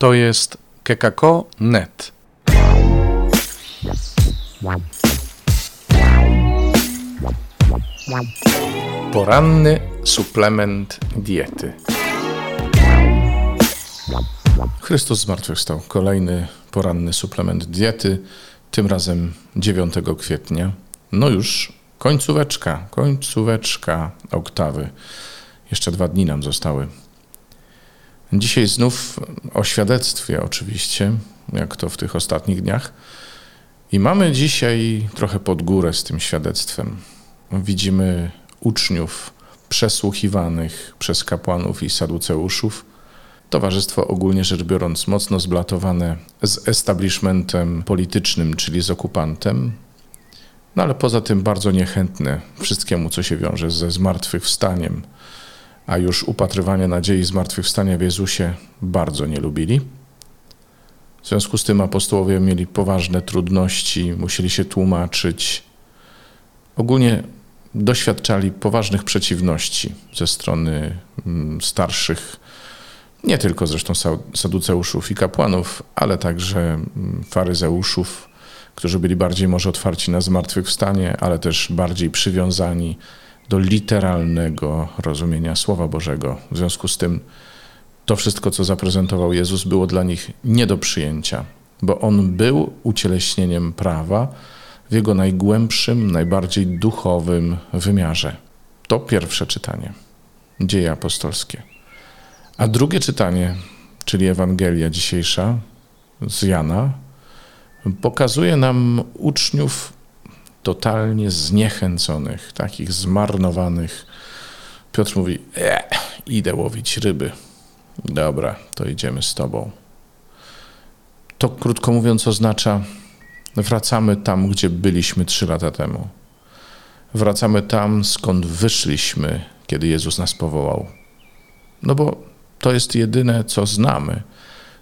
To jest kekako.net. Poranny suplement diety. Chrystus zmartwychwstał. Kolejny poranny suplement diety, tym razem 9 kwietnia. No już końcóweczka, końcóweczka oktawy. Jeszcze dwa dni nam zostały. Dzisiaj znów o świadectwie, oczywiście, jak to w tych ostatnich dniach. I mamy dzisiaj trochę pod górę z tym świadectwem. Widzimy uczniów przesłuchiwanych przez kapłanów i saduceuszów. Towarzystwo ogólnie rzecz biorąc mocno zblatowane z establishmentem politycznym, czyli z okupantem, no ale poza tym bardzo niechętne wszystkiemu, co się wiąże ze zmartwychwstaniem, a już upatrywanie nadziei zmartwychwstania w Jezusie bardzo nie lubili. W związku z tym apostołowie mieli poważne trudności, musieli się tłumaczyć. Ogólnie doświadczali poważnych przeciwności ze strony mm, starszych, nie tylko zresztą saduceuszów i kapłanów, ale także mm, faryzeuszów, którzy byli bardziej może otwarci na zmartwychwstanie, ale też bardziej przywiązani do literalnego rozumienia Słowa Bożego. W związku z tym to wszystko, co zaprezentował Jezus, było dla nich nie do przyjęcia, bo on był ucieleśnieniem prawa w jego najgłębszym, najbardziej duchowym wymiarze. To pierwsze czytanie, dzieje apostolskie. A drugie czytanie, czyli Ewangelia dzisiejsza z Jana, pokazuje nam uczniów totalnie zniechęconych, takich zmarnowanych. Piotr mówi: e, Idę łowić ryby. Dobra, to idziemy z tobą. To krótko mówiąc oznacza, wracamy tam, gdzie byliśmy trzy lata temu. Wracamy tam, skąd wyszliśmy, kiedy Jezus nas powołał. No bo to jest jedyne, co znamy.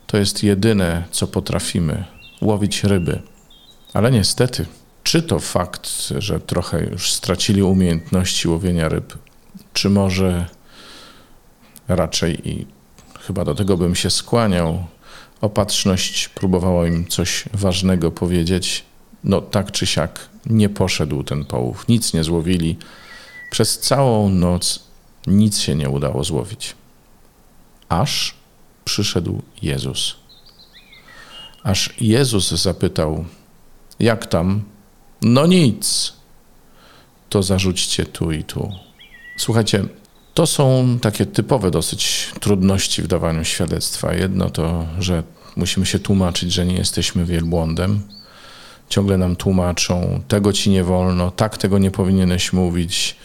To jest jedyne, co potrafimy łowić ryby. Ale niestety, czy to fakt, że trochę już stracili umiejętności łowienia ryb, czy może raczej i chyba do tego bym się skłaniał, opatrzność próbowała im coś ważnego powiedzieć. No tak czy siak nie poszedł ten połów, nic nie złowili. Przez całą noc nic się nie udało złowić. Aż przyszedł Jezus. Aż Jezus zapytał: Jak tam? No nic. To zarzućcie tu i tu. Słuchajcie, to są takie typowe dosyć trudności w dawaniu świadectwa. Jedno to, że musimy się tłumaczyć, że nie jesteśmy wielbłądem. Ciągle nam tłumaczą, tego ci nie wolno, tak tego nie powinieneś mówić,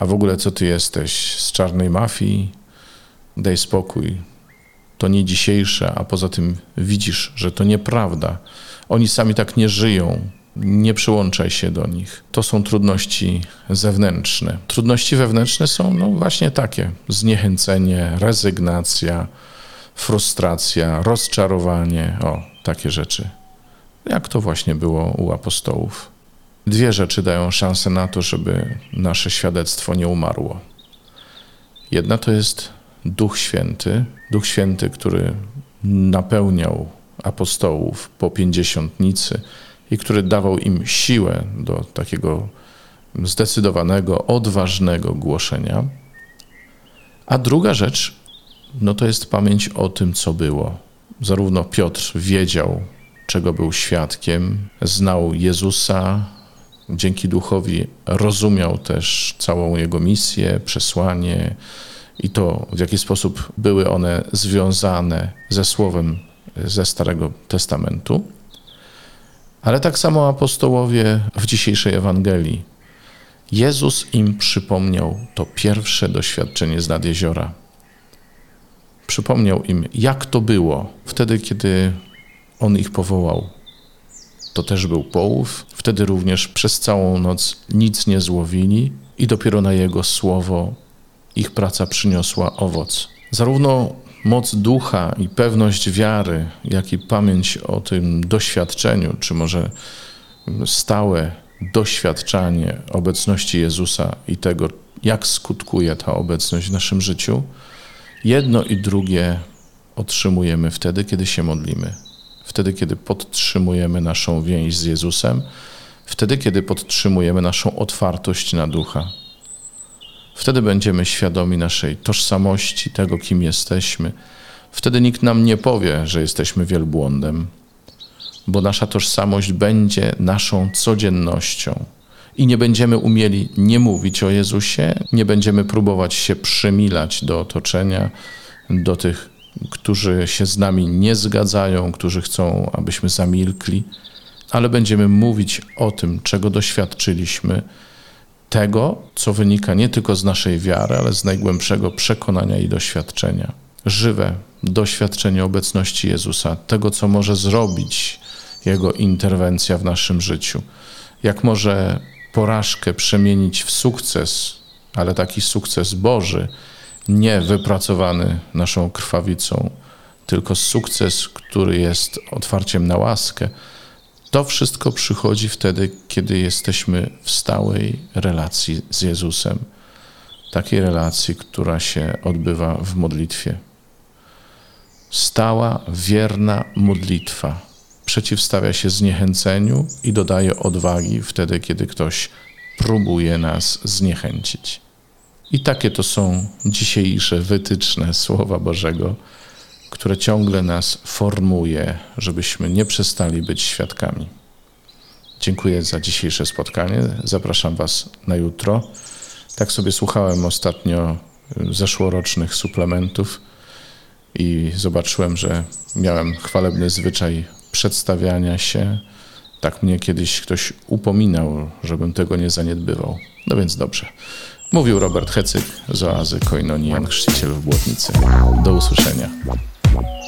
a w ogóle co ty jesteś z czarnej mafii? Daj spokój. To nie dzisiejsze, a poza tym widzisz, że to nieprawda. Oni sami tak nie żyją nie przyłączaj się do nich. To są trudności zewnętrzne. Trudności wewnętrzne są no właśnie takie: zniechęcenie, rezygnacja, frustracja, rozczarowanie, o takie rzeczy. Jak to właśnie było u apostołów. Dwie rzeczy dają szansę na to, żeby nasze świadectwo nie umarło. Jedna to jest Duch Święty, Duch Święty, który napełniał apostołów po pięćdziesiątnicy i który dawał im siłę do takiego zdecydowanego, odważnego głoszenia. A druga rzecz, no to jest pamięć o tym, co było. Zarówno Piotr wiedział, czego był świadkiem, znał Jezusa, dzięki duchowi rozumiał też całą jego misję, przesłanie i to, w jaki sposób były one związane ze słowem ze Starego Testamentu. Ale tak samo apostołowie w dzisiejszej Ewangelii. Jezus im przypomniał to pierwsze doświadczenie z nad jeziora. Przypomniał im, jak to było wtedy, kiedy On ich powołał. To też był połów. Wtedy również przez całą noc nic nie złowili i dopiero na Jego słowo ich praca przyniosła owoc. Zarówno moc ducha i pewność wiary, jak i pamięć o tym doświadczeniu, czy może stałe doświadczanie obecności Jezusa i tego, jak skutkuje ta obecność w naszym życiu, jedno i drugie otrzymujemy wtedy, kiedy się modlimy. Wtedy, kiedy podtrzymujemy naszą więź z Jezusem, wtedy, kiedy podtrzymujemy naszą otwartość na ducha. Wtedy będziemy świadomi naszej tożsamości, tego, kim jesteśmy. Wtedy nikt nam nie powie, że jesteśmy wielbłądem, bo nasza tożsamość będzie naszą codziennością. I nie będziemy umieli nie mówić o Jezusie, nie będziemy próbować się przymilać do otoczenia, do tych, którzy się z nami nie zgadzają, którzy chcą, abyśmy zamilkli, ale będziemy mówić o tym, czego doświadczyliśmy, tego, co wynika nie tylko z naszej wiary, ale z najgłębszego przekonania i doświadczenia. Żywe doświadczenie obecności Jezusa, tego, co może zrobić Jego interwencja w naszym życiu, jak może porażkę przemienić w sukces, ale taki sukces Boży, nie wypracowany naszą krwawicą, tylko sukces, który jest otwarciem na łaskę. To wszystko przychodzi wtedy, kiedy jesteśmy w stałej relacji z Jezusem. Takiej relacji, która się odbywa w modlitwie. Stała, wierna modlitwa przeciwstawia się zniechęceniu i dodaje odwagi wtedy, kiedy ktoś próbuje nas zniechęcić. I takie to są dzisiejsze wytyczne Słowa Bożego, które ciągle nas formuje, żebyśmy nie przestali być świadkami. Dziękuję za dzisiejsze spotkanie. Zapraszam Was na jutro. Tak sobie słuchałem ostatnio zeszłorocznych suplementów i zobaczyłem, że miałem chwalebny zwyczaj przedstawiania się. Tak mnie kiedyś ktoś upominał, żebym tego nie zaniedbywał. No więc dobrze. Mówił Robert Hecyk z oazy Koinonian, chrzciciel w Błotnicy. Do usłyszenia.